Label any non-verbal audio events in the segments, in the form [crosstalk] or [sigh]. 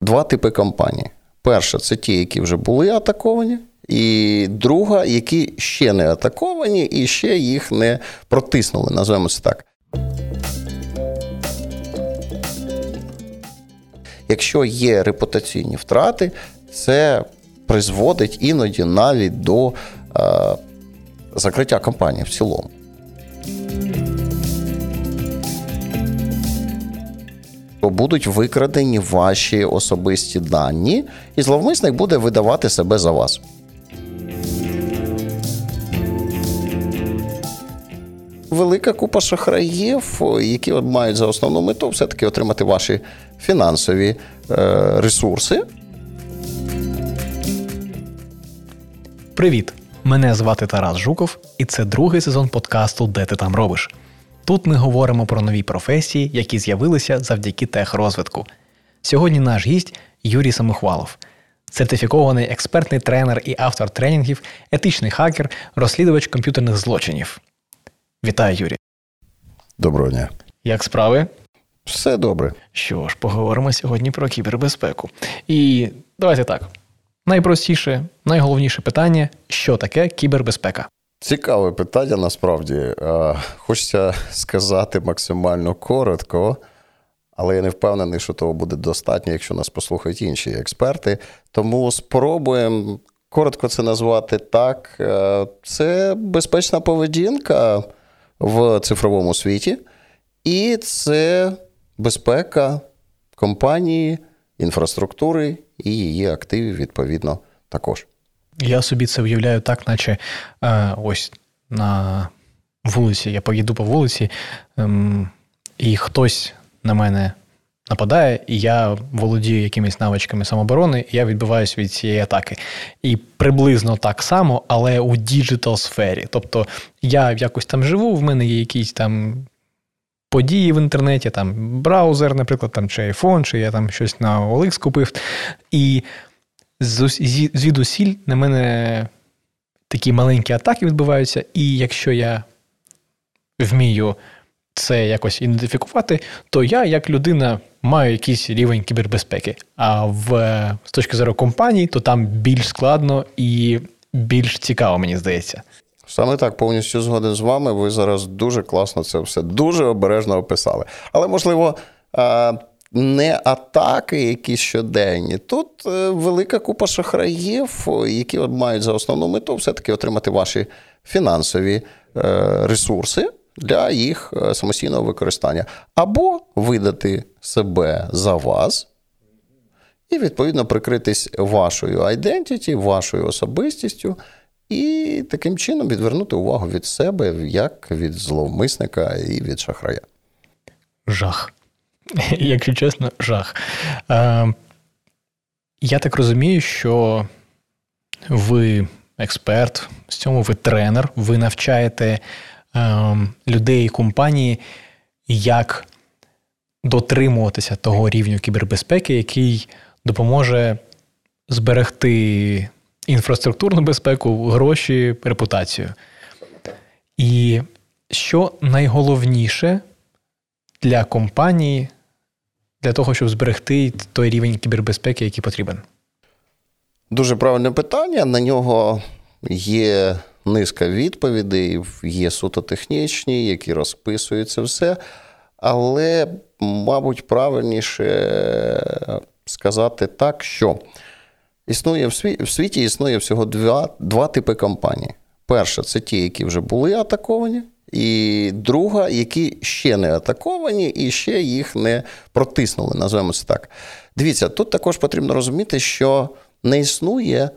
два типи компаній. Перша це ті, які вже були атаковані, і друга, які ще не атаковані, і ще їх не протиснули, називаємо це так. Якщо є репутаційні втрати, це призводить іноді навіть до е, закриття компанії в цілому. Будуть викрадені ваші особисті дані, і зловмисник буде видавати себе за вас. Велика купа шахраїв, які мають за основну мету все-таки отримати ваші фінансові е, ресурси. Привіт! Мене звати Тарас Жуков, і це другий сезон подкасту Де ти там робиш. Тут ми говоримо про нові професії, які з'явилися завдяки техрозвитку. Сьогодні наш гість Юрій Самохвалов, сертифікований експертний тренер і автор тренінгів, етичний хакер, розслідувач комп'ютерних злочинів. Вітаю, Юрій. Доброго дня. Як справи? Все добре. Що ж, поговоримо сьогодні про кібербезпеку. І давайте так. Найпростіше, найголовніше питання: що таке кібербезпека? Цікаве питання насправді. Хочеться сказати максимально коротко, але я не впевнений, що того буде достатньо, якщо нас послухають інші експерти. Тому спробуємо коротко це назвати так: це безпечна поведінка в цифровому світі, і це безпека компанії, інфраструктури і її активів, відповідно, також. Я собі це уявляю так, наче е, ось на вулиці, я поїду по вулиці, ем, і хтось на мене нападає, і я володію якимись навичками самооборони, і я відбиваюсь від цієї атаки. І приблизно так само, але у digital сфері. Тобто я якось там живу, в мене є якісь там. Події в інтернеті, там браузер, наприклад, там чи iPhone, чи я там щось на OLX купив. І звідусіль на мене такі маленькі атаки відбуваються, і якщо я вмію це якось ідентифікувати, то я, як людина, маю якийсь рівень кібербезпеки. А в, з точки зору компанії, то там більш складно і більш цікаво, мені здається. Саме так повністю згоден з вами. Ви зараз дуже класно це все дуже обережно описали. Але можливо не атаки, якісь щоденні. Тут е, велика купа шахраїв, які мають за основну мету все-таки отримати ваші фінансові е, ресурси для їх е, самостійного використання, або видати себе за вас. І, відповідно, прикритись вашою айдентіті, вашою особистістю, і таким чином відвернути увагу від себе як від зловмисника і від шахрая. Жах. [laughs] якщо чесно, жах. Е, Я так розумію, що ви експерт, в цьому ви тренер, ви навчаєте е, людей і компанії, як дотримуватися того рівню кібербезпеки, який допоможе зберегти інфраструктурну безпеку, гроші, репутацію. І що найголовніше для компанії для того, щоб зберегти той рівень кібербезпеки, який потрібен? Дуже правильне питання. На нього є низка відповідей, є суто технічні, які розписуються все. Але, мабуть, правильніше сказати так, що існує в світі, в світі існує всього два, два типи компаній. Перша це ті, які вже були атаковані, і друга, які ще не атаковані, і ще їх не протиснули, називаємо це так. Дивіться, тут також потрібно розуміти, що не існує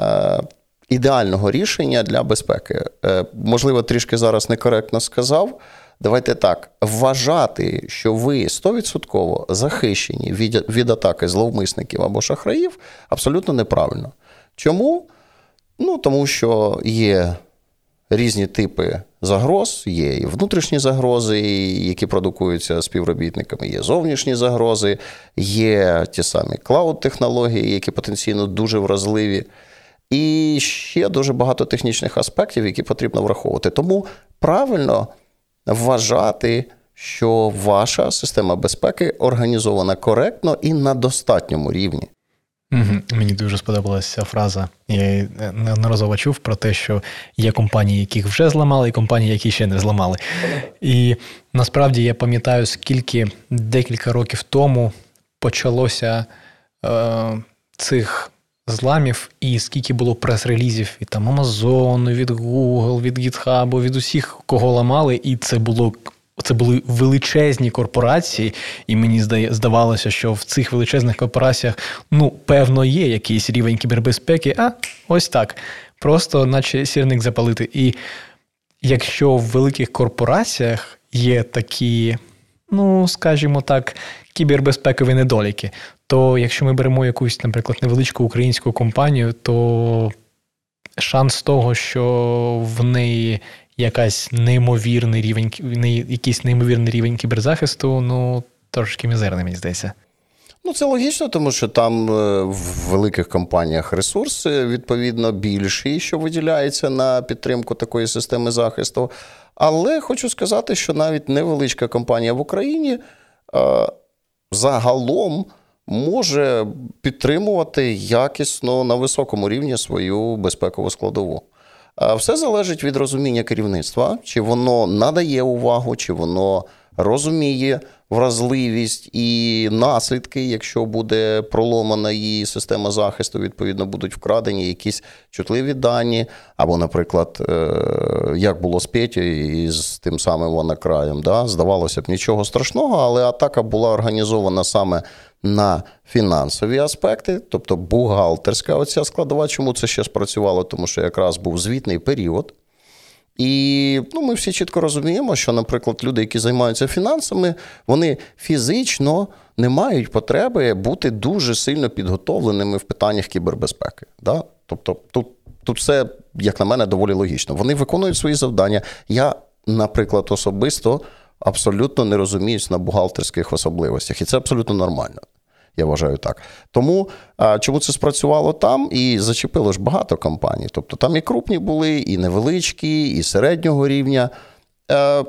е, ідеального рішення для безпеки. Е, можливо, трішки зараз некоректно сказав. Давайте так, вважати, що ви 100% захищені від, від атаки зловмисників або шахраїв, абсолютно неправильно. Чому? Ну, тому що є різні типи загроз, є і внутрішні загрози, які продукуються співробітниками, є зовнішні загрози, є ті самі клауд-технології, які потенційно дуже вразливі. І ще дуже багато технічних аспектів, які потрібно враховувати. Тому правильно вважати, що ваша система безпеки організована коректно і на достатньому рівні. Мені дуже сподобалася фраза. Я її неодноразово чув про те, що є компанії, яких вже зламали, і компанії, які ще не зламали. І насправді я пам'ятаю, скільки декілька років тому почалося е, цих зламів, і скільки було прес-релізів від там Amazon, від Google, від GitHub, від усіх, кого ламали, і це було це були величезні корпорації, і мені здавалося, що в цих величезних корпораціях ну, певно є якийсь рівень кібербезпеки, а ось так. Просто, наче сірник запалити. І якщо в великих корпораціях є такі, ну, скажімо так, кібербезпекові недоліки, то якщо ми беремо якусь, наприклад, невеличку українську компанію, то шанс того, що в неї якась неймовірний рівень, якийсь неймовірний рівень кіберзахисту, ну трошки мізерний, мені здається. Ну, це логічно, тому що там е, в великих компаніях ресурси відповідно більші, що виділяється на підтримку такої системи захисту. Але хочу сказати, що навіть невеличка компанія в Україні е, загалом може підтримувати якісно на високому рівні свою безпекову складову. Все залежить від розуміння керівництва, чи воно надає увагу, чи воно розуміє вразливість і наслідки, якщо буде проломана її система захисту, відповідно будуть вкрадені якісь чутливі дані. Або, наприклад, е, як було з Петю і з тим самим Ванакраєм. Да? Здавалося б, нічого страшного, але атака була організована саме на фінансові аспекти, тобто бухгалтерська оця складова. Чому це ще спрацювало? Тому що якраз був звітний період. І ну, ми всі чітко розуміємо, що, наприклад, люди, які займаються фінансами, вони фізично не мають потреби бути дуже сильно підготовленими в питаннях кібербезпеки. Да? Тобто, тут тут все, як на мене, доволі логічно. Вони виконують свої завдання. Я, наприклад, особисто абсолютно не розуміюсь на бухгалтерських особливостях, і це абсолютно нормально. Я вважаю так. Тому чому це спрацювало там і зачепило ж багато компаній. Тобто там і крупні були, і невеличкі, і середнього рівня. Е,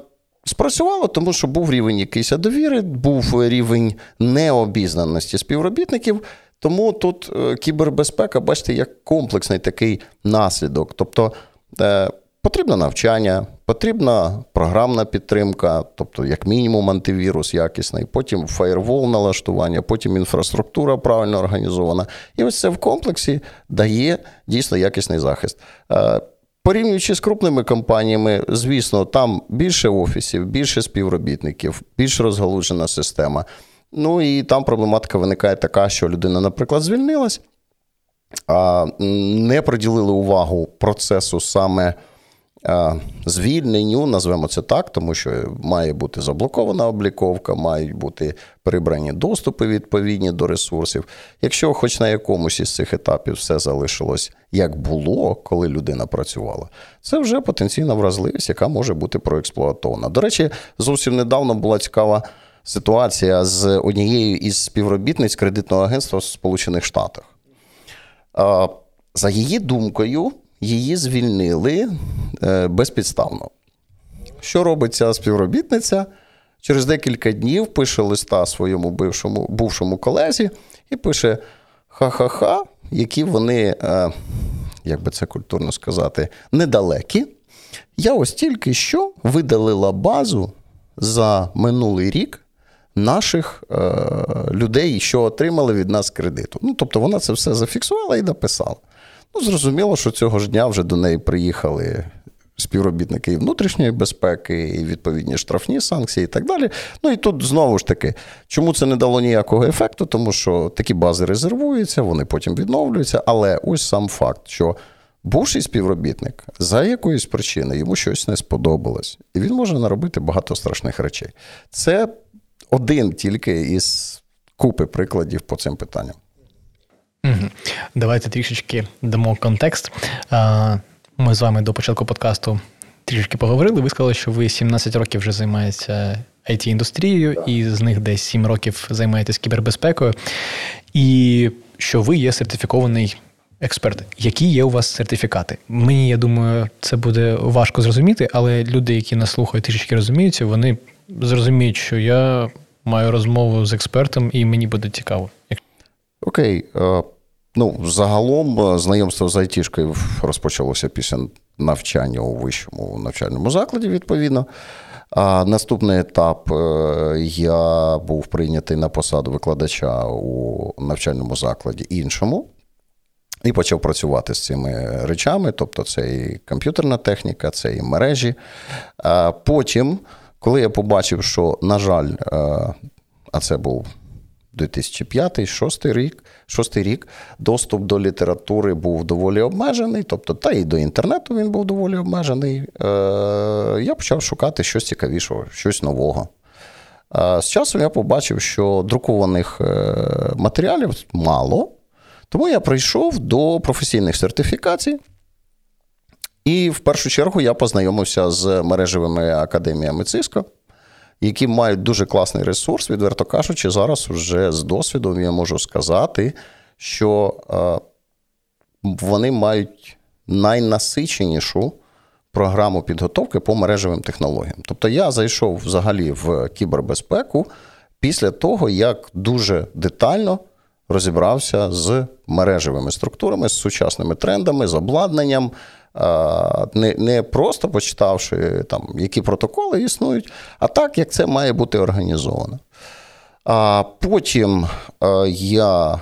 спрацювало, тому що був рівень якийсь довіри, був рівень необізнаності співробітників. Тому тут е, кібербезпека, бачите, як комплексний такий наслідок. Тобто е, Потрібно навчання, потрібна програмна підтримка, тобто, як мінімум, антивірус якісний, потім фаєрвол налаштування, потім інфраструктура правильно організована. І ось це в комплексі дає дійсно якісний захист. Е, порівнюючи з крупними компаніями, звісно, там більше офісів, більше співробітників, більш розгалужена система. Ну і там проблематика виникає така, що людина, наприклад, звільнилась, а не приділили увагу процесу саме звільненню, назвемо це так, тому що має бути заблокована обліковка, мають бути прибрані доступи відповідні до ресурсів. Якщо, хоч на якомусь із цих етапів все залишилось як було, коли людина працювала, це вже потенційна вразливість, яка може бути проексплуатована. До речі, зовсім недавно була цікава. Ситуація з однією із співробітниць кредитного агентства в Сполучених Штатах. За її думкою, її звільнили е, безпідставно. Що робить ця співробітниця? Через декілька днів пише листа своєму бившому, бувшому колезі і пише: ха-ха-ха, які вони, е, як би це культурно сказати, недалекі. Я ось тільки що видалила базу за минулий рік наших е, людей, що отримали від нас кредиту. Ну, тобто вона це все зафіксувала і написала. Ну, зрозуміло, що цього ж дня вже до неї приїхали співробітники і внутрішньої безпеки, і відповідні штрафні санкції, і так далі. Ну і тут знову ж таки, чому це не дало ніякого ефекту? Тому що такі бази резервуються, вони потім відновлюються. Але ось сам факт, що бувший співробітник за якоїсь причини йому щось не сподобалось, і він може наробити багато страшних речей. Це один тільки із купи прикладів по цим питанням. Угу. Давайте трішечки дамо контекст. Ми з вами до початку подкасту трішки поговорили. Ви сказали, що ви 17 років вже займаєтеся it індустрією і з них десь 7 років займаєтесь кібербезпекою, і що ви є сертифікований експерт. Які є у вас сертифікати? Мені, я думаю, це буде важко зрозуміти, але люди, які нас слухають, трішки розуміються, вони зрозуміють, що я маю розмову з експертом, і мені буде цікаво. Окей. Е, ну, загалом знайомство з айтішкою розпочалося після навчання у вищому навчальному закладі, відповідно. А наступний етап е, я був прийнятий на посаду викладача у навчальному закладі іншому. І почав працювати з цими речами, тобто це і комп'ютерна техніка, це і мережі. Потім, коли я побачив, що, на жаль, е, а це був 2005-2006 рік, 6 рік, доступ до літератури був доволі обмежений, тобто, та і до інтернету він був доволі обмежений. Е, я почав шукати щось цікавішого, щось нового. З часом я побачив, що друкованих матеріалів мало. Тому я прийшов до професійних сертифікацій. І в першу чергу я познайомився з мережевими академіями Cisco, які мають дуже класний ресурс, відверто кажучи, зараз вже з досвідом я можу сказати, що е, вони мають найнасиченішу програму підготовки по мережевим технологіям. Тобто я зайшов взагалі в кібербезпеку після того, як дуже детально розібрався з мережевими структурами, з сучасними трендами, з обладнанням. Не не просто почитавши, там, які протоколи існують, а так, як це має бути організовано. А Потім я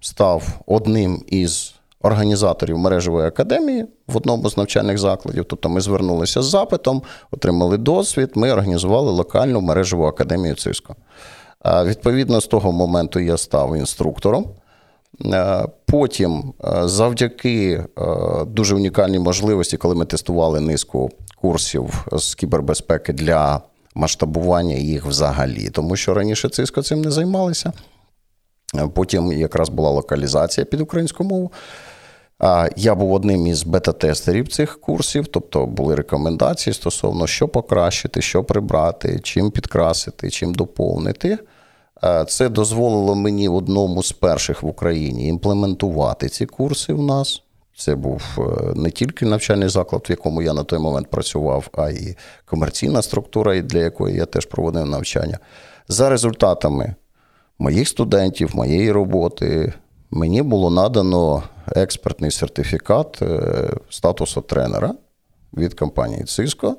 став одним із організаторів мережевої академії в одному з навчальних закладів. Тобто ми звернулися з запитом, отримали досвід, ми організували локальну мережеву академію Циско. Відповідно, з того моменту я став інструктором. Потім, завдяки дуже унікальній можливості, коли ми тестували низку курсів з кібербезпеки для масштабування їх взагалі, тому що раніше Циско цим не займалися. Потім якраз була локалізація під українську мову. Я був одним із бета-тестерів цих курсів, тобто були рекомендації стосовно що покращити, що прибрати, чим підкрасити, чим доповнити. Це дозволило мені одному з перших в Україні імплементувати ці курси в нас. Це був е, не тільки навчальний заклад, в якому я на той момент працював, а й комерційна структура, для якої я теж проводив навчання. За результатами моїх студентів, моєї роботи, мені було надано експертний сертифікат е, статусу тренера від компанії Cisco.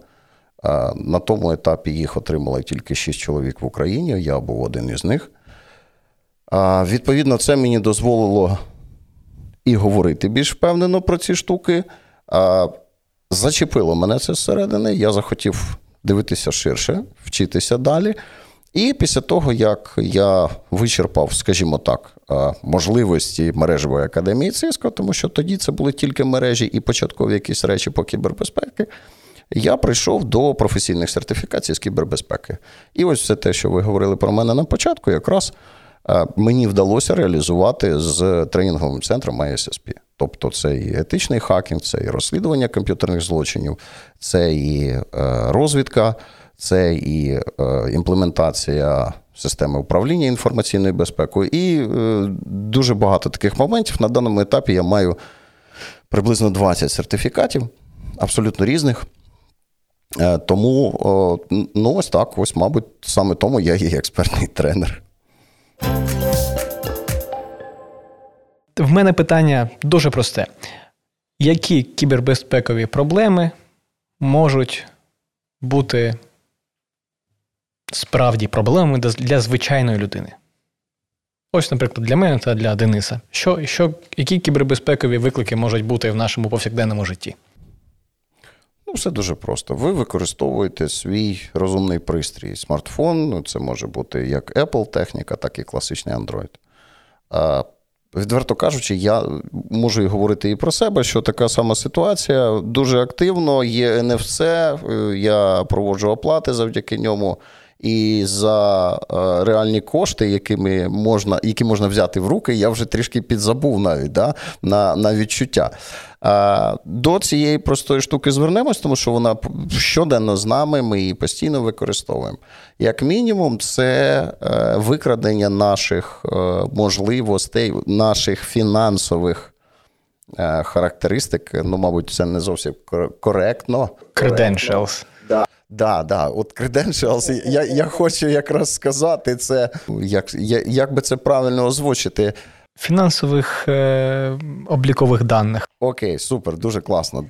На тому етапі їх отримали тільки 6 чоловік в Україні, я був один із них. Відповідно, це мені дозволило і говорити більш впевнено про ці штуки. Зачепило мене це зсередини. Я захотів дивитися ширше, вчитися далі. І після того, як я вичерпав, скажімо так, можливості мережевої академії Cisco, тому що тоді це були тільки мережі і початкові якісь речі по кібербезпеці, я прийшов до професійних сертифікацій з кібербезпеки. І ось все те, що ви говорили про мене на початку, якраз мені вдалося реалізувати з тренінговим центром ISSP. Тобто це і етичний хакінг, це і розслідування комп'ютерних злочинів, це і е, розвідка це і е, імплементація системи управління інформаційною безпекою, і е, дуже багато таких моментів. На даному етапі я маю приблизно 20 сертифікатів, абсолютно різних. Е, тому, ну, ось так, ось, мабуть, саме тому я є експертний тренер. В мене питання дуже просте: які кібербезпекові проблеми можуть бути справді проблемами для звичайної людини. Ось, наприклад, для мене та для Дениса. Що, що, Які кібербезпекові виклики можуть бути в нашому повсякденному житті? Ну, все дуже просто. Ви використовуєте свій розумний пристрій, смартфон. Ну, це може бути як Apple техніка, так і класичний Android. А, Відверто кажучи, я можу і говорити і про себе, що така сама ситуація дуже активно. Є NFC, е, я проводжу оплати завдяки ньому і за е, реальні кошти, якими можна, які можна взяти в руки, я вже трішки підзабув навіть да, на, на відчуття. До цієї простої штуки звернемось, тому що вона щоденно з нами, ми її постійно використовуємо. Як мінімум, це е, викрадення наших е, можливостей, наших фінансових характеристик. Ну, мабуть, це не зовсім коректно. Credentials. Да, да, от credentials, я я хочу якраз сказати це, як як би це правильно озвучити. Фінансових е, облікових даних. Окей, супер, дуже класно.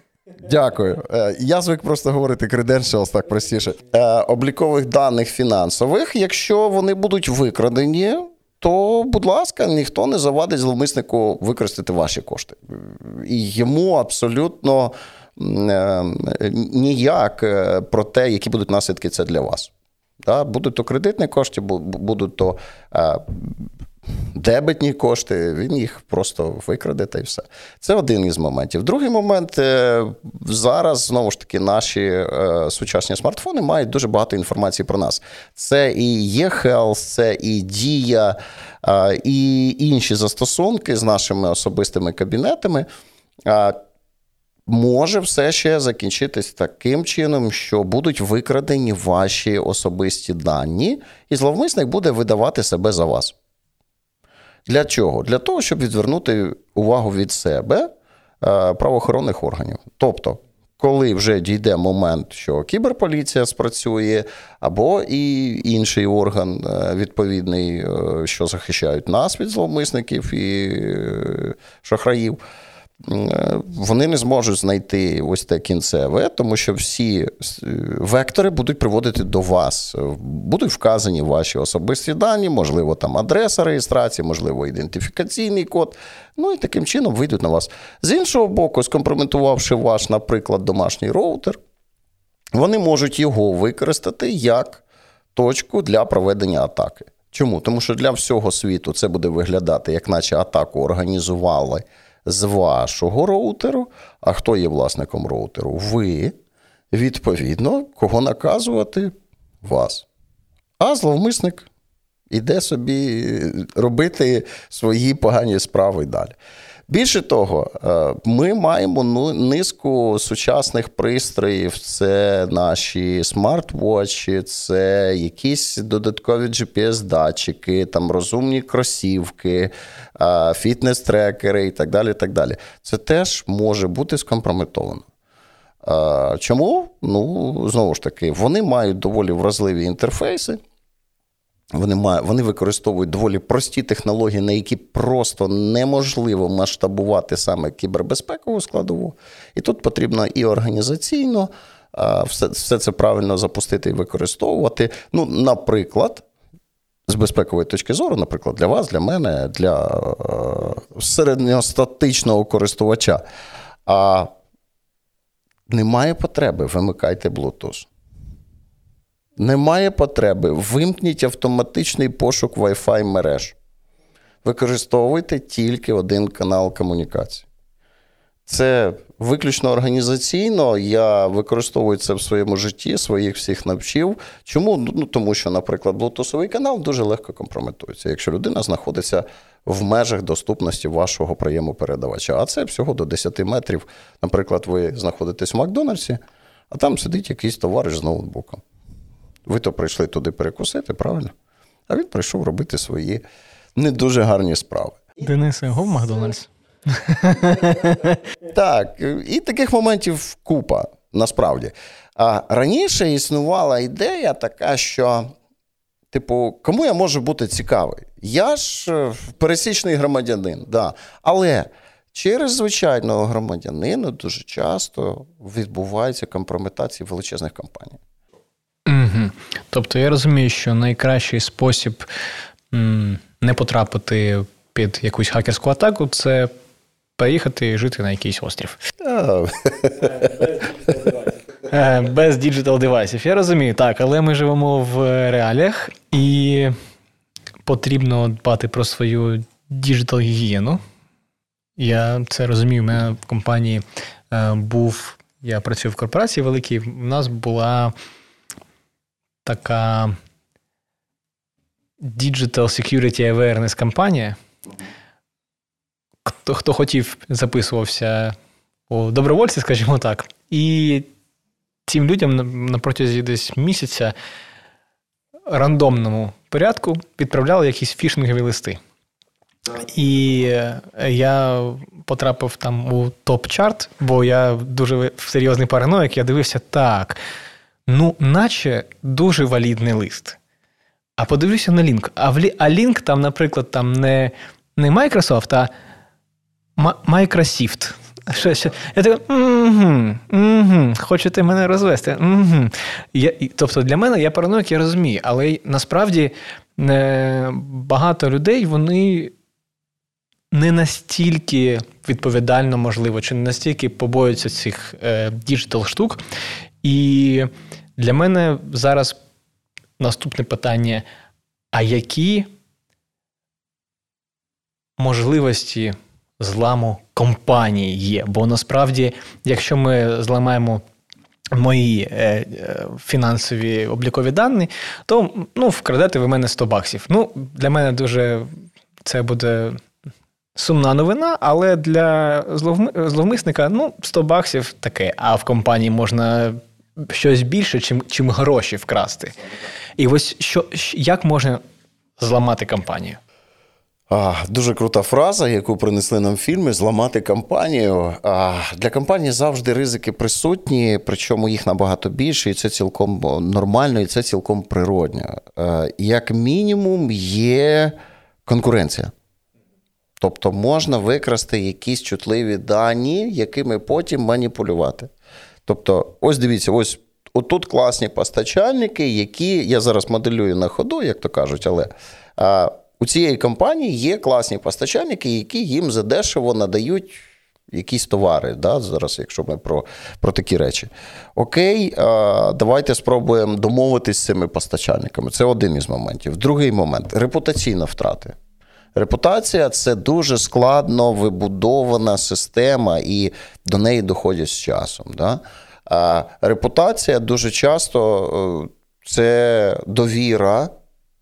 Дякую. Е, я звик просто говорити credentials, так простіше. Е, облікових даних фінансових, якщо вони будуть викрадені, то, будь ласка, ніхто не завадить зловмиснику використати ваші кошти. І йому абсолютно ніяк про те, які будуть наслідки це для вас. Будуть то кредитні кошти, будуть то дебетні кошти, він їх просто викраде та й все. Це один із моментів. Другий момент е, зараз знову ж таки наші е, сучасні смартфони мають дуже багато інформації про нас. Це і є Health, це і Дія, е, і інші застосунки з нашими особистими кабінетами. Може все ще закінчитись таким чином, що будуть викрадені ваші особисті дані, і зловмисник буде видавати себе за вас. Для чого? Для того, щоб відвернути увагу від себе е, правоохоронних органів. Тобто, коли вже дійде момент, що кіберполіція спрацює, або і інший орган е, відповідний, е, що захищають нас від зловмисників і шахраїв. Е, вони не зможуть знайти ось те кінцеве, тому що всі е, вектори будуть приводити до вас, будуть вказані ваші особисті дані, можливо, там адреса реєстрації, можливо, ідентифікаційний код. Ну і таким чином вийдуть на вас. З іншого боку, скомпрометувавши ваш, наприклад, домашній роутер, вони можуть його використати як точку для проведення атаки. Чому? Тому що для всього світу це буде виглядати, як наче атаку організували з вашого роутеру. А хто є власником роутеру? Ви, відповідно, кого наказувати вас. А зловмисник іде собі робити свої погані справи далі. Більше того, е, ми маємо ну, низку сучасних пристроїв. Це наші смарт-вотчі, це якісь додаткові GPS-датчики, там розумні кросівки, е, фітнес-трекери і так далі. так далі. Це теж може бути скомпрометовано. Е, чому? Ну, знову ж таки, вони мають доволі вразливі інтерфейси. Вони мають, вони використовують доволі прості технології, на які просто неможливо масштабувати саме кібербезпекову складову. І тут потрібно і організаційно все все це правильно запустити і використовувати. Ну, Наприклад, з безпекової точки зору, наприклад, для вас, для мене, для середньостатичного користувача. А немає потреби, вимикайте Bluetooth. Немає потреби. Вимкніть автоматичний пошук Wi-Fi мереж. Використовуйте тільки один канал комунікації. Це виключно організаційно. Я використовую це в своєму житті, своїх всіх навчив. Чому? Ну, Тому що, наприклад, блутусовий канал дуже легко компрометується, якщо людина знаходиться в межах доступності вашого прийому передавача. А це всього до 10 метрів. Наприклад, ви знаходитесь в Макдональдсі, а там сидить якийсь товариш з ноутбуком. Ви то прийшли туди перекусити, правильно? А він прийшов робити свої не дуже гарні справи. Денисе, го в Макдональдс. [laughs] Так, і таких моментів купа, насправді. А раніше існувала ідея така, що, типу, кому я можу бути цікавий? Я ж е, пересічний громадянин, да. але через звичайного громадянина дуже часто відбуваються компрометації величезних компаній. Угу. Тобто я розумію, що найкращий спосіб не потрапити під якусь хакерську атаку це поїхати і жити на якийсь острів. Е, без digital девайсів. Я розумію, так, але ми живемо в реаліях і потрібно дбати про свою digital гігієну. Я це розумію. У мене в компанії е, був, я працюю в корпорації великій, у нас була така Digital Security Awareness кампанія. Хто хто хотів, записувався у добровольці, скажімо так. І цим людям на протязі десь місяця рандомному порядку відправляли якісь фішингові листи. І я потрапив там у топ-чарт, бо я дуже серйозний параноїк, я дивився так ну, наче дуже валідний лист. А подивлюся на лінк. А в а лінк там, наприклад, там не не Microsoft, а Microsoft. Що, що? Я так, угу, угу, хочете мене розвести? Угу. Я, Тобто для мене я параноїк, я розумію, але насправді е, багато людей вони не настільки відповідально можливо, чи не настільки побоюються цих е, digital штук. І для мене зараз наступне питання: а які можливості зламу компанії є? Бо насправді, якщо ми зламаємо мої е, е, фінансові облікові дані, то ну, вкрадете ви мене 100 баксів. Ну, Для мене дуже це буде. Сумна новина, але для зловмисника ну, 100 баксів таке, а в компанії можна щось більше, чим чим гроші вкрасти. І ось що, як можна зламати компанію? А, Дуже крута фраза, яку принесли нам в фільми зламати компанію. А, Для компанії завжди ризики присутні, причому їх набагато більше, і це цілком нормально, і це цілком природньо. А, як мінімум, є конкуренція. Тобто можна викрасти якісь чутливі дані, якими потім маніпулювати. Тобто, ось дивіться, ось отут класні постачальники, які я зараз моделюю на ходу, як то кажуть, але а, у цієї компанії є класні постачальники, які їм задешево надають. Якісь товари, да, зараз, якщо ми про про такі речі. Окей, а, давайте спробуємо домовитись з цими постачальниками. Це один із моментів. Другий момент репутаційна втрати. Репутація це дуже складно вибудована система, і до неї доходять з часом. Да? А Репутація дуже часто е, це довіра,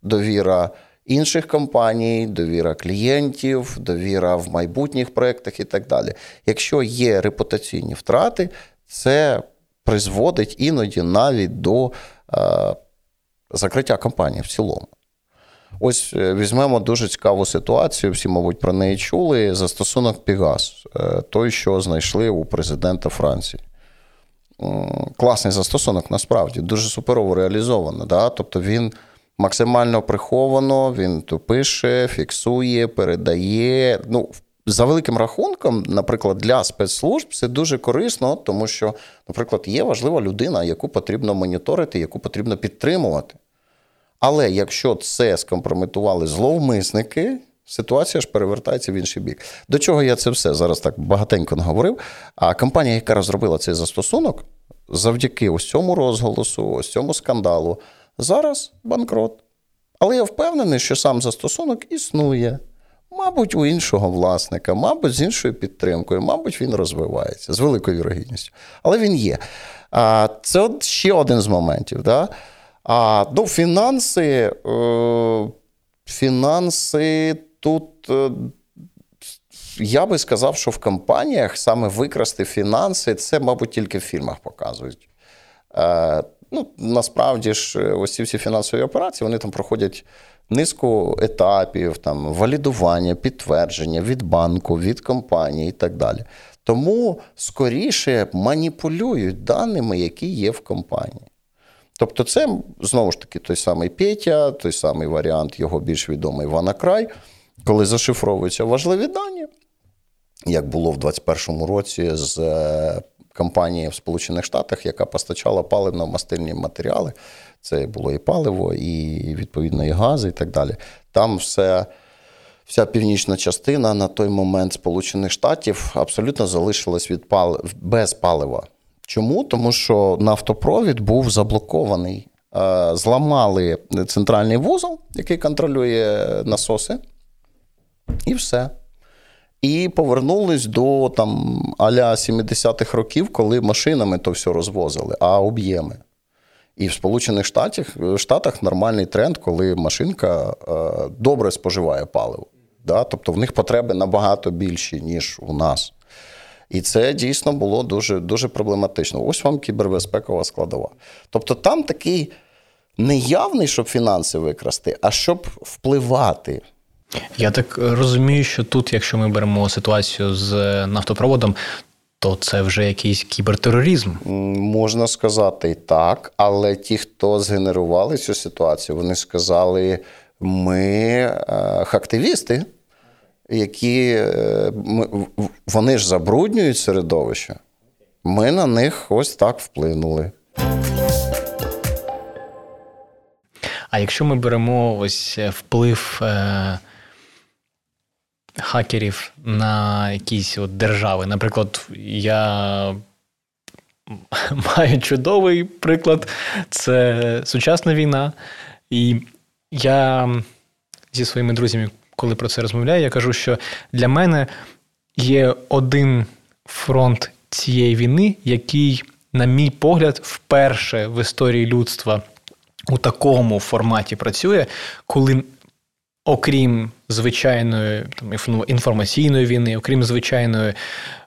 довіра інших компаній, довіра клієнтів, довіра в майбутніх проєктах і так далі. Якщо є репутаційні втрати, це призводить іноді навіть до е, закриття компанії в цілому. Ось е, візьмемо дуже цікаву ситуацію. Всі, мабуть, про неї чули. Застосунок Пігас, е, той, що знайшли у президента Франції. Класний застосунок, насправді, дуже суперово реалізовано. Да? Тобто він максимально приховано, він то пише, фіксує, передає. Ну, За великим рахунком, наприклад, для спецслужб це дуже корисно, тому що, наприклад, є важлива людина, яку потрібно моніторити, яку потрібно підтримувати. Але якщо це скомпрометували зловмисники, ситуація ж перевертається в інший бік. До чого я це все зараз так багатенько наговорив. А компанія, яка розробила цей застосунок, завдяки ось цьому розголосу, ось цьому скандалу, зараз банкрот. Але я впевнений, що сам застосунок існує. Мабуть, у іншого власника, мабуть, з іншою підтримкою, мабуть, він розвивається з великою вірогідністю. Але він є. А Це ще один з моментів. Да? А ну, фінанси, е, фінанси тут. Е, я би сказав, що в компаніях саме викрасти фінанси, це, мабуть, тільки в фільмах показують. Е, ну, Насправді ж, ось ці всі фінансові операції вони там проходять низку етапів, там, валідування, підтвердження від банку, від компанії і так далі. Тому скоріше маніпулюють даними, які є в компанії. Тобто, це знову ж таки той самий Петя, той самий варіант, його більш відомий Ванакрай, коли зашифровуються важливі дані, як було в 2021 році з е, компанією в Сполучених Штатах, яка постачала паливно-мастильні матеріали. Це було і паливо, і відповідно і гази, і так далі. Там все. Вся північна частина на той момент Сполучених Штатів абсолютно залишилась від пал... без палива. Чому? Тому що нафтопровід був заблокований. Е, зламали центральний вузол, який контролює насоси, і все. І повернулись до там аля 70-х років, коли машинами то все розвозили, а об'єми. І в Сполучених Штатах Штатах нормальний тренд, коли машинка е, добре споживає паливо. Да? Тобто в них потреби набагато більші, ніж у нас. І це дійсно було дуже дуже проблематично. Ось вам кібербезпекова складова. Тобто там такий не явний, щоб фінанси викрасти, а щоб впливати. Я так розумію, що тут, якщо ми беремо ситуацію з нафтопроводом, то це вже якийсь кібертероризм. Можна сказати і так, але ті, хто згенерували цю ситуацію, вони сказали: ми е, хактивісти, які е, вони ж забруднюють середовище. Ми на них ось так вплинули. А якщо ми беремо ось е, вплив е, хакерів на якісь от держави, наприклад, я [laughs] маю чудовий приклад, це сучасна війна. І я зі своїми друзями, коли про це розмовляю, я кажу, що для мене є один фронт цієї війни, який, на мій погляд, вперше в історії людства у такому форматі працює, коли. Окрім звичайної там, інформаційної війни, окрім звичайної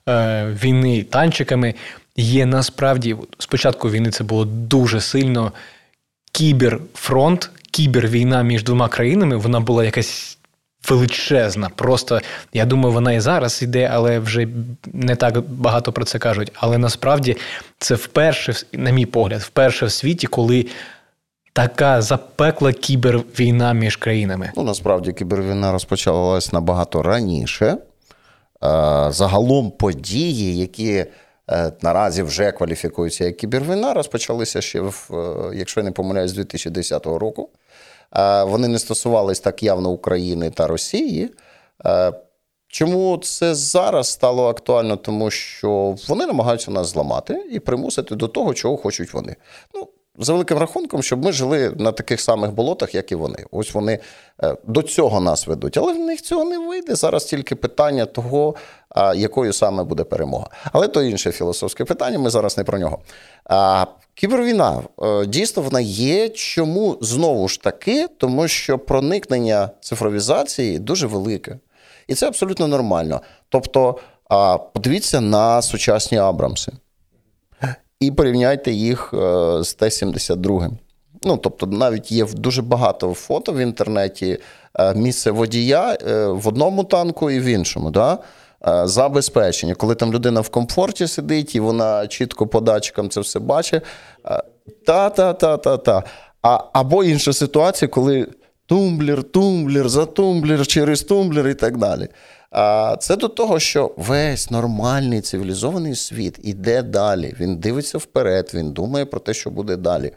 е, війни танчиками, є насправді спочатку війни це було дуже сильно кіберфронт, кібервійна між двома країнами. Вона була якась величезна. Просто я думаю, вона і зараз іде, але вже не так багато про це кажуть. Але насправді це вперше, на мій погляд, вперше в світі, коли. Така запекла кібервійна між країнами. Ну насправді кібервійна розпочалась набагато раніше. Е, загалом події, які е, наразі вже кваліфікуються як кібервійна, розпочалися ще в, е, якщо я не помиляюсь, з 2010 року. Вони не стосувались так явно України та Росії. Чому це зараз стало актуально? Тому що вони намагаються нас зламати і примусити до того, чого хочуть вони. Ну, за великим рахунком, щоб ми жили на таких самих болотах, як і вони. Ось вони е, до цього нас ведуть, але в них цього не вийде. Зараз тільки питання того, якою саме буде перемога. Але то інше філософське питання. Ми зараз не про нього. Кібервійна е, дійсно вона є. Чому знову ж таки? Тому що проникнення цифровізації дуже велике. І це абсолютно нормально. Тобто, подивіться на сучасні Абрамси і порівняйте їх е, з Т-72. Ну, тобто, навіть є дуже багато фото в інтернеті е, місце водія е, в одному танку і в іншому. Да? Забезпечення, коли там людина в комфорті сидить і вона чітко по датчикам це все бачить. Та-та-та-та-та. Або інша ситуація, коли тумблер, тумблер, за тумблер, через тумблер і так далі. А це до того, що весь нормальний цивілізований світ іде далі. Він дивиться вперед, він думає про те, що буде далі.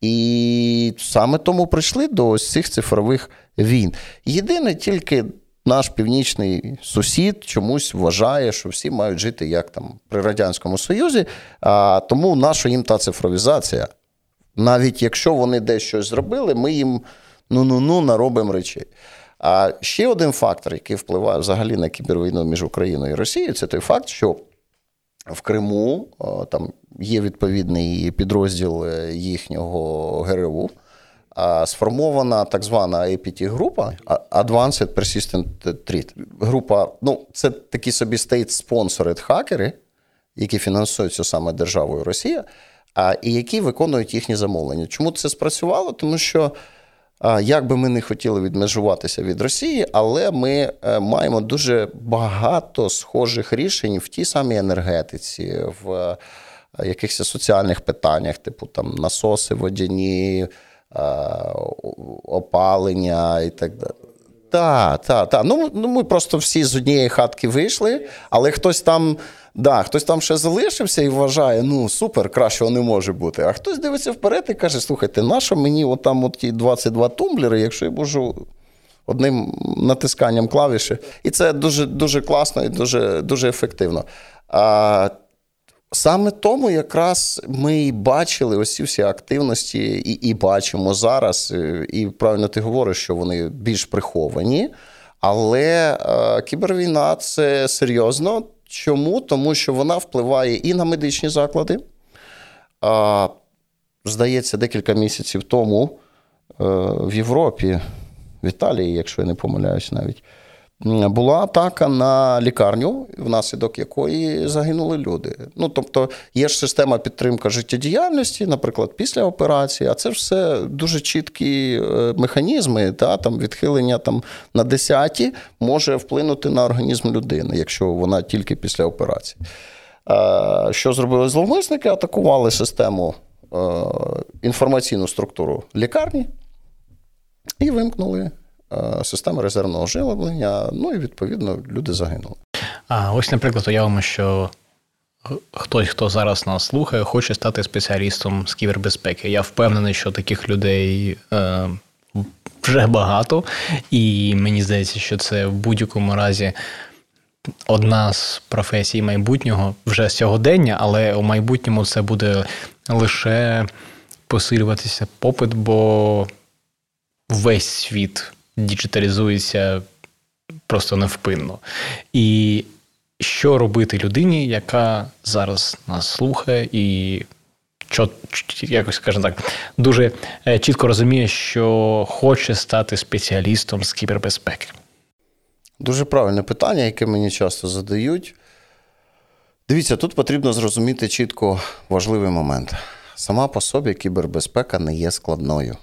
І саме тому прийшли до ось цих цифрових війн. Єдине тільки. Наш північний сусід чомусь вважає, що всі мають жити як там при Радянському Союзі, а тому наша їм та цифровізація. Навіть якщо вони десь щось зробили, ми їм ну-ну-ну наробимо речей. А ще один фактор, який впливає взагалі на кібервійну між Україною і Росією, це той факт, що в Криму там є відповідний підрозділ е, їхнього ГРУ. Сформована так звана APT-група Advanced Persistent Threat. Група, ну, це такі собі state-sponsored хакери, які фінансуються саме державою Росія, і які виконують їхні замовлення. Чому це спрацювало? Тому що як би ми не хотіли відмежуватися від Росії, але ми е, маємо дуже багато схожих рішень в тій самій енергетиці, в е, якихось соціальних питаннях, типу там насоси водяні, е, опалення і так далі. Так, так, так. Ну, ну ми просто всі з однієї хатки вийшли, але хтось там Да, Хтось там ще залишився і вважає, ну супер, кращого не може бути. А хтось дивиться вперед і каже: слухайте, нащо мені отам от ті 22 тумблери, якщо я можу одним натисканням клавіші. І це дуже дуже класно і дуже, дуже ефективно. А, Саме тому якраз ми і бачили ось всі активності, і і бачимо зараз. І правильно ти говориш, що вони більш приховані. Але е, кібервійна це серйозно. Чому? Тому що вона впливає і на медичні заклади. А, Здається, декілька місяців тому е, в Європі, в Італії, якщо я не помиляюсь навіть, була атака на лікарню, внаслідок якої загинули люди. Ну тобто є ж система підтримки життєдіяльності, наприклад, після операції, а це все дуже чіткі е, механізми. Та, там Відхилення там, на десяті може вплинути на організм людини, якщо вона тільки після операції. Що зробили зловмисники? Атакували систему інформаційну структуру лікарні і вимкнули систему резервного живлення. Ну і відповідно люди загинули. А ось, наприклад, уявимо, що хтось, хто зараз нас слухає, хоче стати спеціалістом з кібербезпеки. Я впевнений, що таких людей е, вже багато, і мені здається, що це в будь-якому разі. Одна з професій майбутнього вже сьогодення, але у майбутньому це буде лише посилюватися попит, бо весь світ діджиталізується просто невпинно. І що робити людині, яка зараз нас слухає і якось скажімо так, дуже е, чітко розуміє, що хоче стати спеціалістом з кібербезпеки? Дуже правильне питання, яке мені часто задають. Дивіться, тут потрібно зрозуміти чітко важливий момент. Сама по собі кібербезпека не є складною.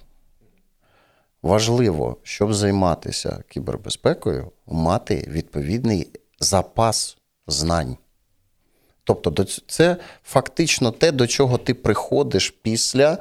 Важливо, щоб займатися кібербезпекою, мати відповідний запас знань. Тобто, це фактично те, до чого ти приходиш після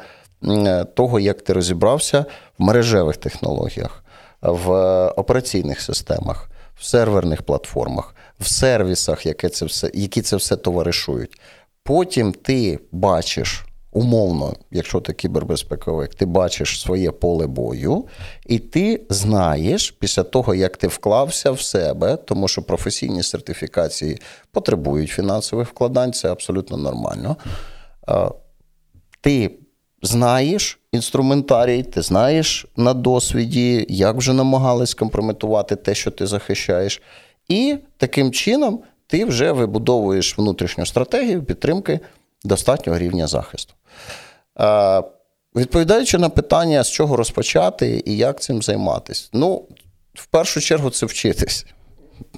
того, як ти розібрався в мережевих технологіях, в операційних системах, в серверних платформах, в сервісах, які це все, які це все товаришують. Потім ти бачиш умовно, якщо ти кібербезпековик, ти бачиш своє поле бою, і ти знаєш після того, як ти вклався в себе, тому що професійні сертифікації потребують фінансових вкладань, це абсолютно нормально. Ти знаєш інструментарій, ти знаєш на досвіді, як вже намагались компрометувати те, що ти захищаєш. І таким чином ти вже вибудовуєш внутрішню стратегію підтримки достатнього рівня захисту. Відповідаючи на питання, з чого розпочати і як цим займатися, ну, в першу чергу, це вчитись.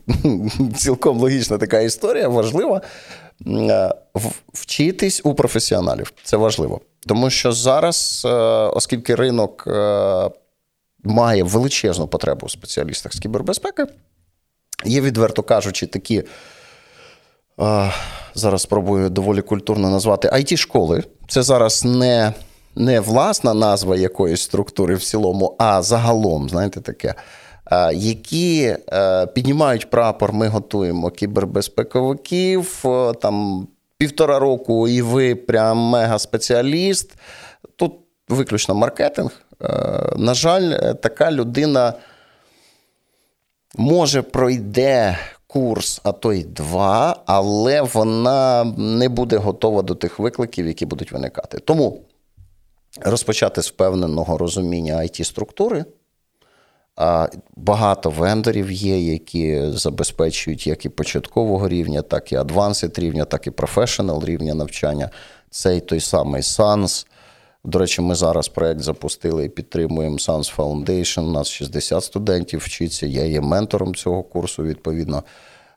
[laughs] Цілком логічна така історія, важлива. Вчитись у професіоналів. Це важливо. Тому що зараз, е, оскільки ринок е, має величезну потребу у спеціалістах з кібербезпеки, є, відверто кажучи, такі зараз спробую доволі культурно назвати it школи Це зараз не не власна назва якоїсь структури в цілому, а загалом, знаєте, таке. Які е, піднімають прапор, ми готуємо кібербезпековиків там півтора року, і ви прям мега-спеціаліст. Тут виключно маркетинг. Е, на жаль, така людина може пройде курс, а то й два, але вона не буде готова до тих викликів, які будуть виникати. Тому розпочати з впевненого розуміння it структури Багато вендорів є, які забезпечують як і початкового рівня, так і advanced рівня, так і professional рівня навчання. Цей той самий SANS. До речі, ми зараз проект запустили і підтримуємо SANS Foundation. У нас 60 студентів вчиться. Я є ментором цього курсу, відповідно.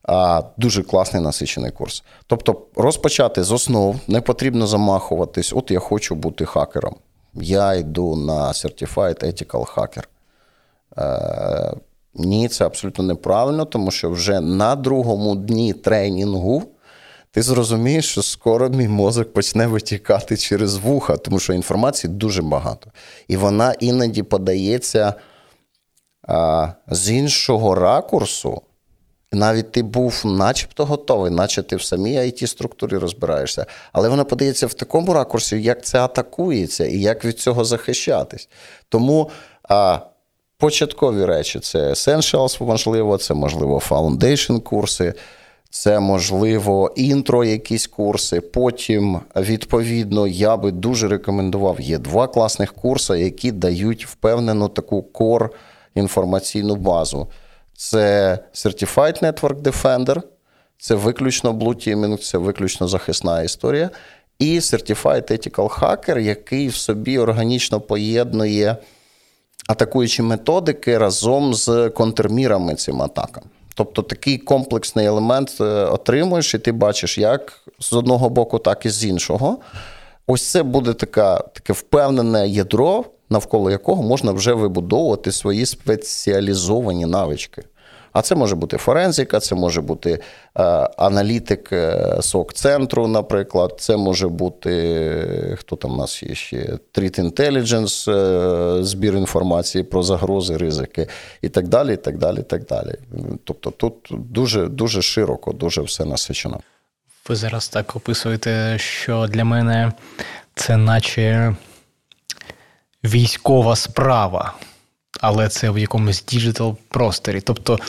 А, Дуже класний насичений курс. Тобто, розпочати з основ не потрібно замахуватись. От я хочу бути хакером. Я йду на Certified Ethical Hacker. Е, Ні, це абсолютно неправильно, тому що вже на другому дні тренінгу ти зрозумієш, що скоро мій мозок почне витікати через вуха, тому що інформації дуже багато. І вона іноді подається а, з іншого ракурсу. Навіть ти був начебто готовий, наче ти в самій it структурі розбираєшся. Але вона подається в такому ракурсі, як це атакується і як від цього захищатись. Тому а, початкові речі це Essentials, можливо, це можливо Foundation курси. Це, можливо, інтро, якісь курси. Потім, відповідно, я би дуже рекомендував. Є два класних курси, які дають впевнену таку кор інформаційну базу. Це Certified Network Defender, це виключно Blue Teaming, це виключно захисна історія. І Certified Ethical Hacker, який в собі органічно поєднує атакуючі методики разом з контрмірами цим атакам. Тобто такий комплексний елемент е, отримуєш, і ти бачиш, як з одного боку, так і з іншого. Ось це буде така, таке впевнене ядро, навколо якого можна вже вибудовувати свої спеціалізовані навички. А це може бути форензика, це може бути е, аналітик е, сок-центру, наприклад, це може бути хто там у нас є ще Treat Intelligence, е, збір інформації про загрози, ризики і так далі. і так далі, і так далі. Тобто тут дуже, дуже широко, дуже все насичено. Ви зараз так описуєте, що для мене це наче військова справа але це в якомусь digital просторі. Тобто,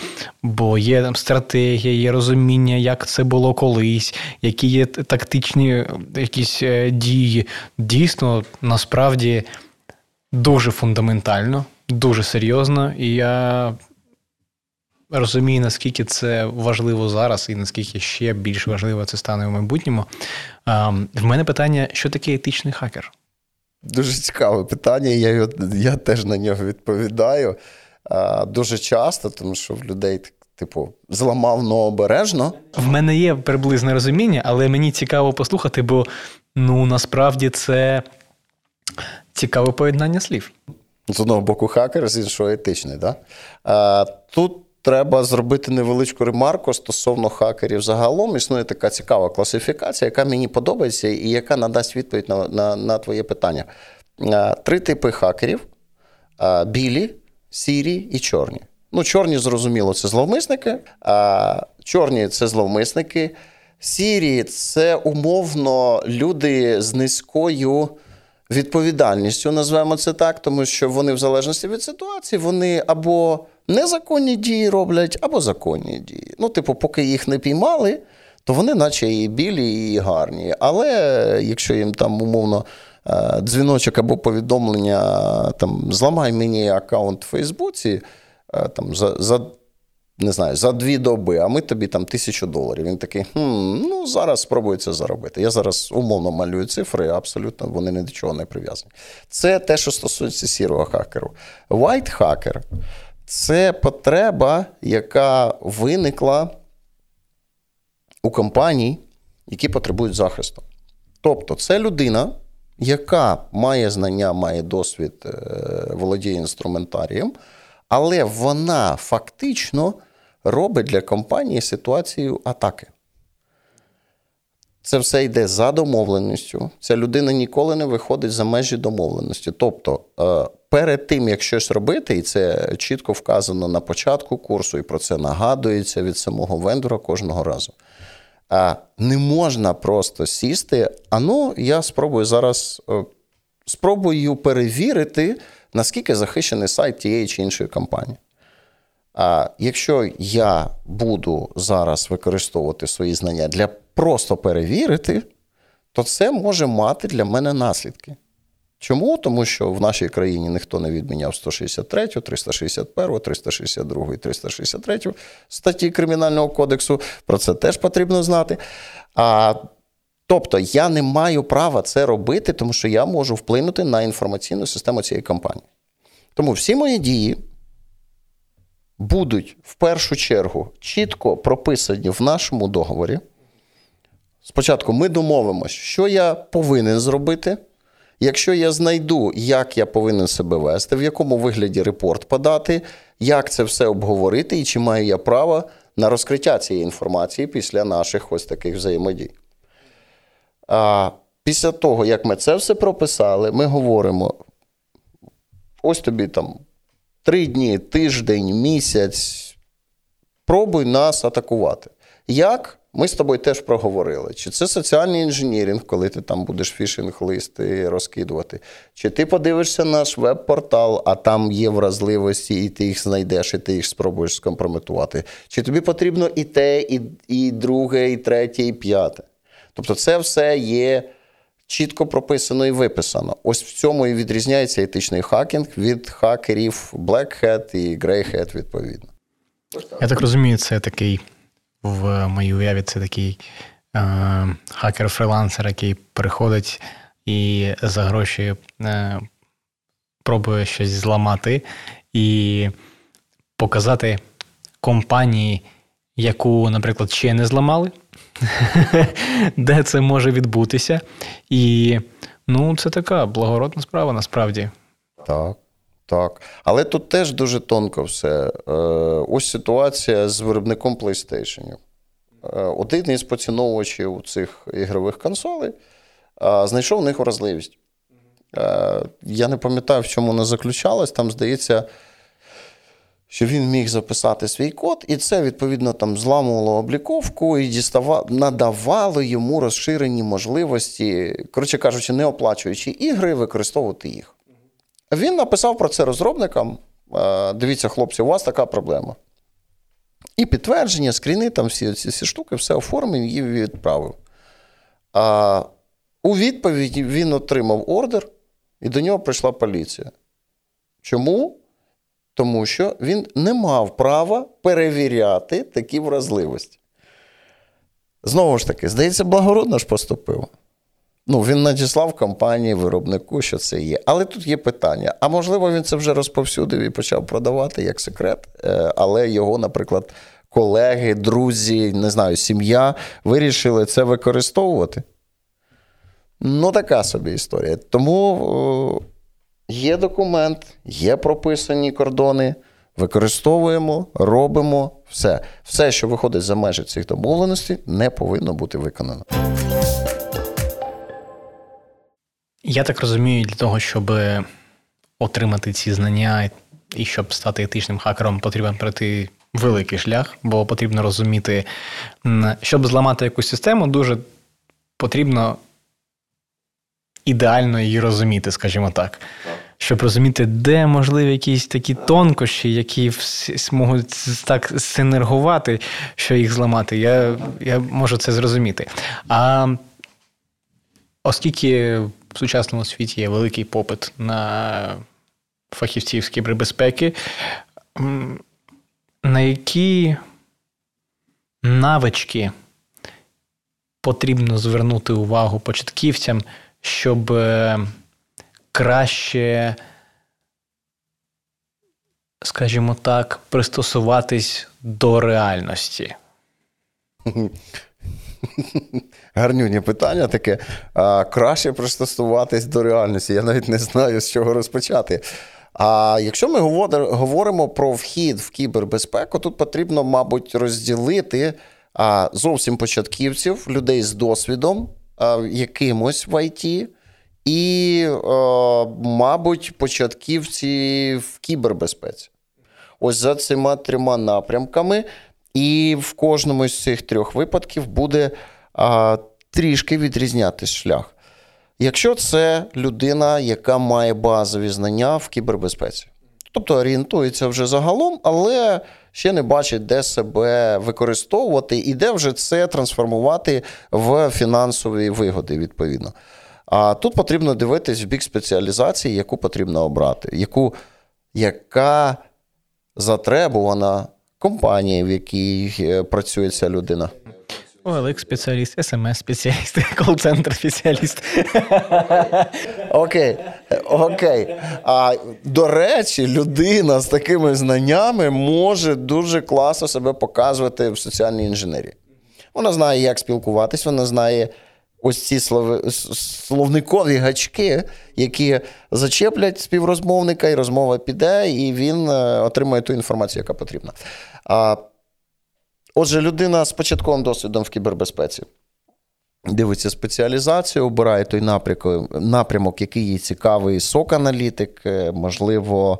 бо є там стратегія, є розуміння, як це було колись, які є тактичні якісь е, дії. Дійсно, насправді дуже фундаментально, дуже серйозно, і я. Розумію, наскільки це важливо зараз, і наскільки ще більш важливо це стане в майбутньому. В мене питання: що таке етичний хакер? Дуже цікаве питання. Я я теж на нього відповідаю а, дуже часто, тому що в людей, типу, зламав но обережно. В мене є приблизне розуміння, але мені цікаво послухати, бо ну насправді це цікаве поєднання слів. З одного боку, хакер, з іншого етичний. Да? А, Тут треба зробити невеличку ремарку стосовно хакерів. Загалом існує така цікава класифікація, яка мені подобається і яка надасть відповідь на, на, на твоє питання. Три типи хакерів: білі, сірі і чорні. Ну, чорні, зрозуміло, це зловмисники, а чорні це зловмисники. Сірі це умовно люди з низькою відповідальністю, назвемо це так, тому що вони в залежності від ситуації, вони або незаконні дії роблять, або законні дії. Ну, типу, поки їх не піймали, то вони, наче і білі, і гарні. Але якщо їм там умовно. Е, дзвіночок або повідомлення, там, зламай мені аккаунт в Фейсбуці е, там, за за, не знаю, за дві доби, а ми тобі там тисячу доларів. Він такий, хм, ну зараз спробую це заробити. Я зараз умовно малюю цифри, абсолютно вони ні до чого не прив'язані. Це те, що стосується сірого хакеру. White хакер це потреба, яка виникла у компаній, які потребують захисту. Тобто, це людина, яка має знання, має досвід, е, володіє інструментарієм, але вона фактично робить для компанії ситуацію атаки. Це все йде за домовленістю. Ця людина ніколи не виходить за межі домовленості. Тобто, е, перед тим, як щось робити, і це чітко вказано на початку курсу, і про це нагадується від самого вендора кожного разу. Не можна просто сісти. А ну, я спробую зараз е, спробую перевірити, наскільки захищений сайт тієї чи іншої компанії. А якщо я буду зараз використовувати свої знання для просто перевірити, то це може мати для мене наслідки. Чому? Тому що в нашій країні ніхто не відміняв 163, 361, 362, 363 статті Кримінального кодексу. Про це теж потрібно знати. А, Тобто я не маю права це робити, тому що я можу вплинути на інформаційну систему цієї компанії. Тому всі мої дії будуть в першу чергу чітко прописані в нашому договорі. Спочатку ми домовимося, що я повинен зробити. Якщо я знайду, як я повинен себе вести, в якому вигляді репорт подати, як це все обговорити, і чи маю я право на розкриття цієї інформації після наших ось таких взаємодій. А Після того, як ми це все прописали, ми говоримо: ось тобі там три дні, тиждень, місяць. Пробуй нас атакувати. Як? Ми з тобою теж проговорили, чи це соціальний інженіринг, коли ти там будеш фішинг-листи розкидувати, чи ти подивишся наш веб-портал, а там є вразливості, і ти їх знайдеш, і ти їх спробуєш скомпрометувати. Чи тобі потрібно і те, і, і друге, і третє, і п'яте. Тобто, це все є чітко прописано і виписано. Ось в цьому і відрізняється етичний хакінг від хакерів Black Hat і Grey Hat, відповідно. Я так розумію, це такий в моїй уяві це такий е, хакер-фрилансер, який приходить і за гроші е, пробує щось зламати і показати компанії, яку, наприклад, ще не зламали, [laughs] де це може відбутися. І ну, це така благородна справа насправді. Так. Так. Але тут теж дуже тонко все. Е, ось ситуація з виробником PlayStation. Е, один із поціновувачів цих ігрових консолей знайшов в них вразливість. Я не пам'ятаю, в чому вона заключалась. Там, здається, що він міг записати свій код, і це, відповідно, там зламувало обліковку і діставало, надавало йому розширені можливості, коротше кажучи, не оплачуючи ігри, використовувати їх. Він написав про це розробникам. Дивіться, хлопці, у вас така проблема. І підтвердження, скріни, там всі ці всі штуки, все оформив і відправив. А у відповіді він отримав ордер, і до нього прийшла поліція. Чому? Тому що він не мав права перевіряти такі вразливості. Знову ж таки, здається, благородно ж поступив. Ну, Він надіслав компанії, виробнику, що це є. Але тут є питання: а можливо, він це вже розповсюдив і почав продавати як секрет, е, але його, наприклад, колеги, друзі, не знаю, сім'я вирішили це використовувати. Ну, така собі історія. Тому є документ, є прописані кордони. Використовуємо, робимо все. Все, що виходить за межі цих домовленостей, не повинно бути виконано. Я так розумію, для того, щоб отримати ці знання і щоб стати етичним хакером, потрібно пройти великий шлях, бо потрібно розуміти, щоб зламати якусь систему, дуже потрібно ідеально її розуміти, скажімо так. Щоб розуміти, де можливі якісь такі тонкощі, які можуть так синергувати, що їх зламати. Я я можу це зрозуміти. А оскільки в сучасному світі є великий попит на фахівців з кібербезпеки, на які навички потрібно звернути увагу початківцям, щоб е, краще, скажімо так, пристосуватись до реальності? [laughs] Гарнюнє питання таке. А, Краще пристосуватись до реальності. Я навіть не знаю, з чого розпочати. А якщо ми говоримо про вхід в кібербезпеку, тут потрібно, мабуть, розділити а, зовсім початківців, людей з досвідом якимось в ІТ, і, а, мабуть, початківці в кібербезпеці. Ось за цими трьома напрямками. І в кожному з цих трьох випадків буде а, трішки відрізнятись шлях. Якщо це людина, яка має базові знання в кібербезпеці, тобто орієнтується вже загалом, але ще не бачить, де себе використовувати і де вже це трансформувати в фінансові вигоди, відповідно. А тут потрібно дивитись в бік спеціалізації, яку потрібно обрати, яку, яка затребувана компанія, в якій е, працює ця людина. OLX спеціаліст, sms спеціаліст, [laughs] кол-центр спеціаліст. Окей. Окей. А до речі, людина з такими знаннями може дуже класно себе показувати в соціальній інженерії. Вона знає, як спілкуватись, вона знає ось ці словникові гачки, які зачеплять співрозмовника, і розмова піде, і він е, отримує ту інформацію, яка потрібна. Отже, людина з початковим досвідом в кібербезпеці. Дивиться спеціалізацію, обирає той напрямок, який їй цікавий, сок-аналітик, е, можливо,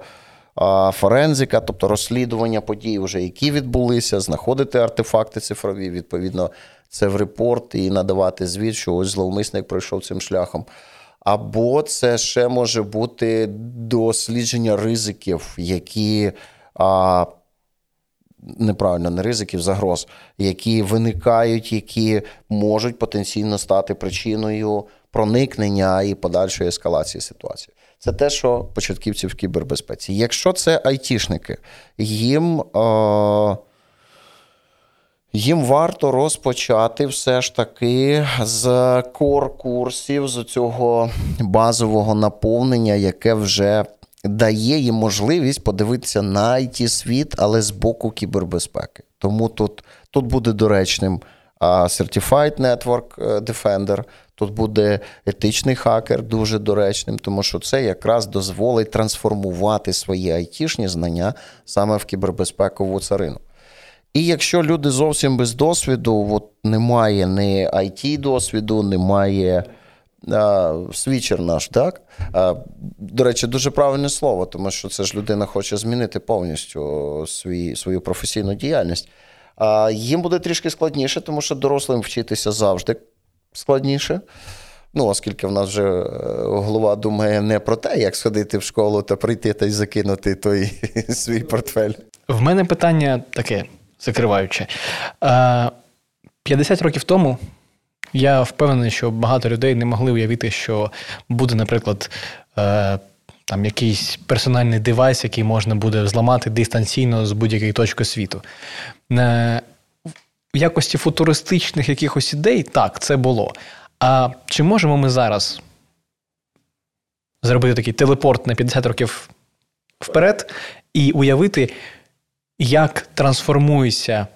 форензика, тобто розслідування подій, вже які відбулися, знаходити артефакти цифрові, відповідно, це в репорт і надавати звіт, що ось зловмисник пройшов цим шляхом. Або це ще може бути дослідження ризиків, які неправильно не ризиків, загроз, які виникають, які можуть потенційно стати причиною проникнення і подальшої ескалації ситуації. Це те, що початківці в кібербезпеці. Якщо це айтішники, їм. Е- їм варто розпочати все ж таки з кор-курсів, з цього базового наповнення, яке вже дає їм можливість подивитися на it світ, але з боку кібербезпеки. Тому тут тут буде доречним Certified Network Defender. Тут буде етичний хакер дуже доречним, тому що це якраз дозволить трансформувати свої айтішні знання саме в кібербезпекову царину. І якщо люди зовсім без досвіду, от немає ні it досвіду, немає свічер наш, так? До речі, дуже правильне слово, тому що це ж людина хоче змінити повністю свій, свою професійну діяльність. Їм буде трішки складніше, тому що дорослим вчитися завжди складніше. Ну, оскільки в нас вже е, голова думає не про те, як сходити в школу та прийти та й закинути той [laughs] свій портфель. В мене питання таке закриваюче. 50 років тому я впевнений, що багато людей не могли уявити, що буде, наприклад, е, там якийсь персональний девайс, який можна буде зламати дистанційно з будь-якої точки світу. Е, в якості футуристичних якихось ідей, так, це було. А чи можемо ми зараз зробити такий телепорт на 50 років вперед і уявити, як трансформується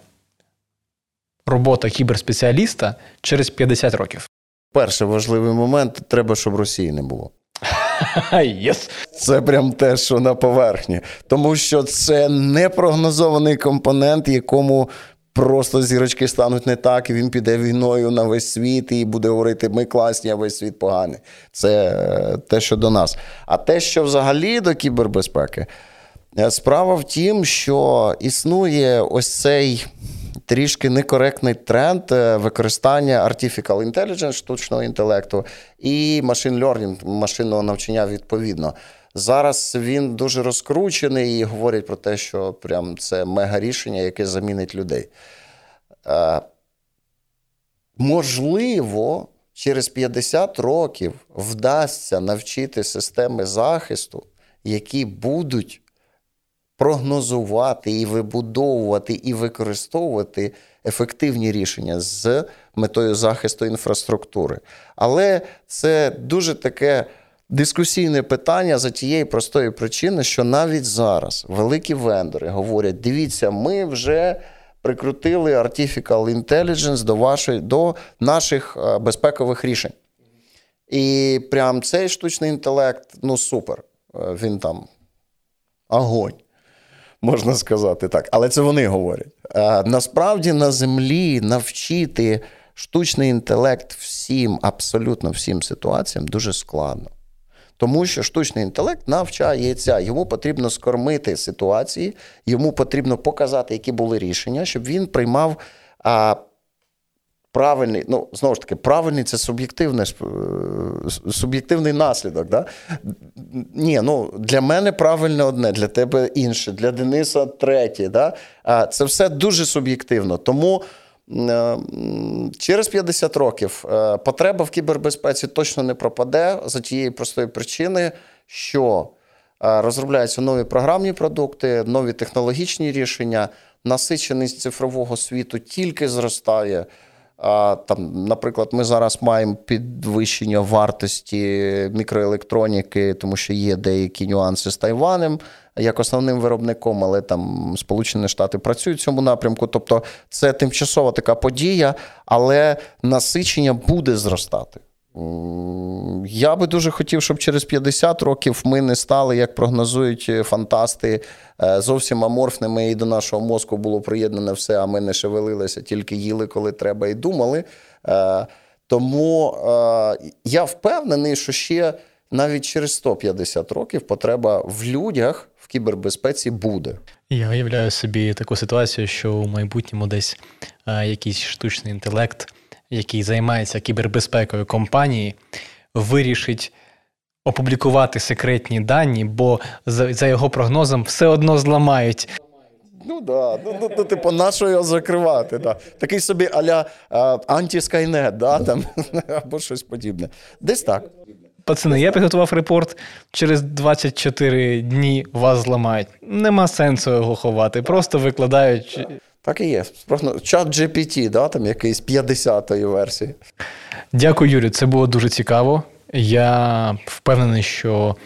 робота кіберспеціаліста через 50 років? Перший важливий момент треба, щоб Росії не було. [laughs] Yes. Це прям те, що на поверхні. Тому що це непрогнозований компонент, якому просто зірочки стануть не так, і він піде війною на весь світ і буде говорити: ми класні, а весь світ поганий. Це е, те, що до нас. А те, що взагалі до кібербезпеки, е, справа в тім, що існує ось цей. Трішки некоректний тренд е, використання Artificial Intelligence, штучного інтелекту і Machine Learning, машинного навчання відповідно. Зараз він дуже розкручений і говорять про те, що прям це мега рішення, яке замінить людей. Е, можливо, через 50 років вдасться навчити системи захисту, які будуть прогнозувати і вибудовувати і використовувати ефективні рішення з метою захисту інфраструктури. Але це дуже таке дискусійне питання за тієї простої причини, що навіть зараз великі вендори говорять: дивіться, ми вже. Прикрутили Artificial Intelligence до вашої, до наших е, безпекових рішень. І прям цей штучний інтелект ну супер. Е, він там огонь, можна сказати так. Але це вони говорять. А Насправді на землі навчити штучний інтелект всім, абсолютно всім ситуаціям дуже складно. Тому що штучний інтелект навчається, йому потрібно скормити ситуації, йому потрібно показати, які були рішення, щоб він приймав а, правильний, ну, знову ж таки, правильний це суб'єктивний, е, суб'єктивний наслідок. Да? Ні, ну, Для мене правильне одне, для тебе інше, для Дениса третє. Да? А Це все дуже суб'єктивно. Тому. Е, через 50 років е, потреба в кібербезпеці точно не пропаде за тієї простої причини, що розробляються нові програмні продукти, нові технологічні рішення, насиченість цифрового світу тільки зростає. Там, Наприклад, ми зараз маємо підвищення вартості мікроелектроніки, тому що є деякі нюанси з Тайванем як основним виробником, але там Сполучені Штати працюють в цьому напрямку. Тобто це тимчасова така подія, але насичення буде зростати. Я би дуже хотів, щоб через 50 років ми не стали, як прогнозують фантасти, е, зовсім аморфними, і до нашого мозку було приєднане все, а ми не шевелилися, тільки їли, коли треба, і думали. Е, тому е, я впевнений, що ще навіть через 150 років потреба в людях в кібербезпеці буде. Я уявляю собі таку ситуацію, що у майбутньому десь е, якийсь штучний інтелект, який займається кібербезпекою компанії, вирішить. Опублікувати секретні дані, бо за за його прогнозом все одно зламають. Ну да, ну, ну, ну типу, на що його закривати? Да. Такий собі аля антіскайнет, да, там, [laughs] або щось подібне. Десь так. Пацани, я підготував репорт. Через 24 дні вас зламають. Нема сенсу його ховати, просто викладають. Так і є. Просто Чат GPT, да, там якийсь 50-ї версії. Дякую, Юрію. Це було дуже цікаво. Я впевнений, що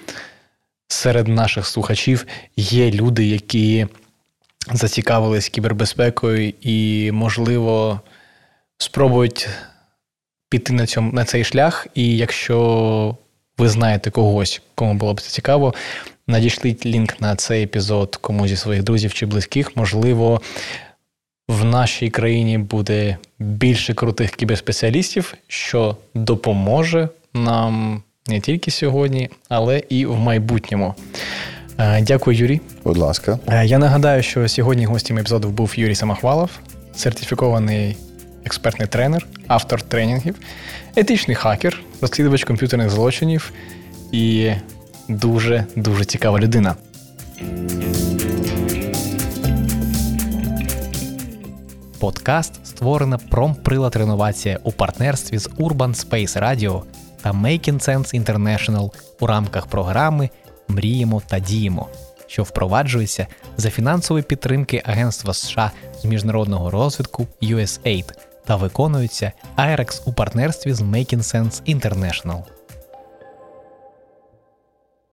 серед наших слухачів є люди, які зацікавились кібербезпекою і, можливо, спробують піти на цьому, на цей шлях, і якщо ви знаєте когось, кому було б це цікаво, надішліть лінк на цей епізод комусь зі своїх друзів чи близьких. Можливо, в нашій країні буде більше крутих кіберспеціалістів, що допоможе нам не тільки сьогодні, але і в майбутньому. Е, дякую, Юрій. Будь ласка. Е, я нагадаю, що сьогодні гостем епізоду був Юрій Самохвалов, сертифікований експертний тренер, автор тренінгів, етичний хакер, розслідувач комп'ютерних злочинів і дуже дуже цікава людина. Подкаст створена промприлад реновація у партнерстві з Urban Space Radio та Making Sense International у рамках програми Мріємо та діємо, що впроваджується за фінансової підтримки Агентства США з міжнародного розвитку USAID та виконується IREX у партнерстві з Making Sense International.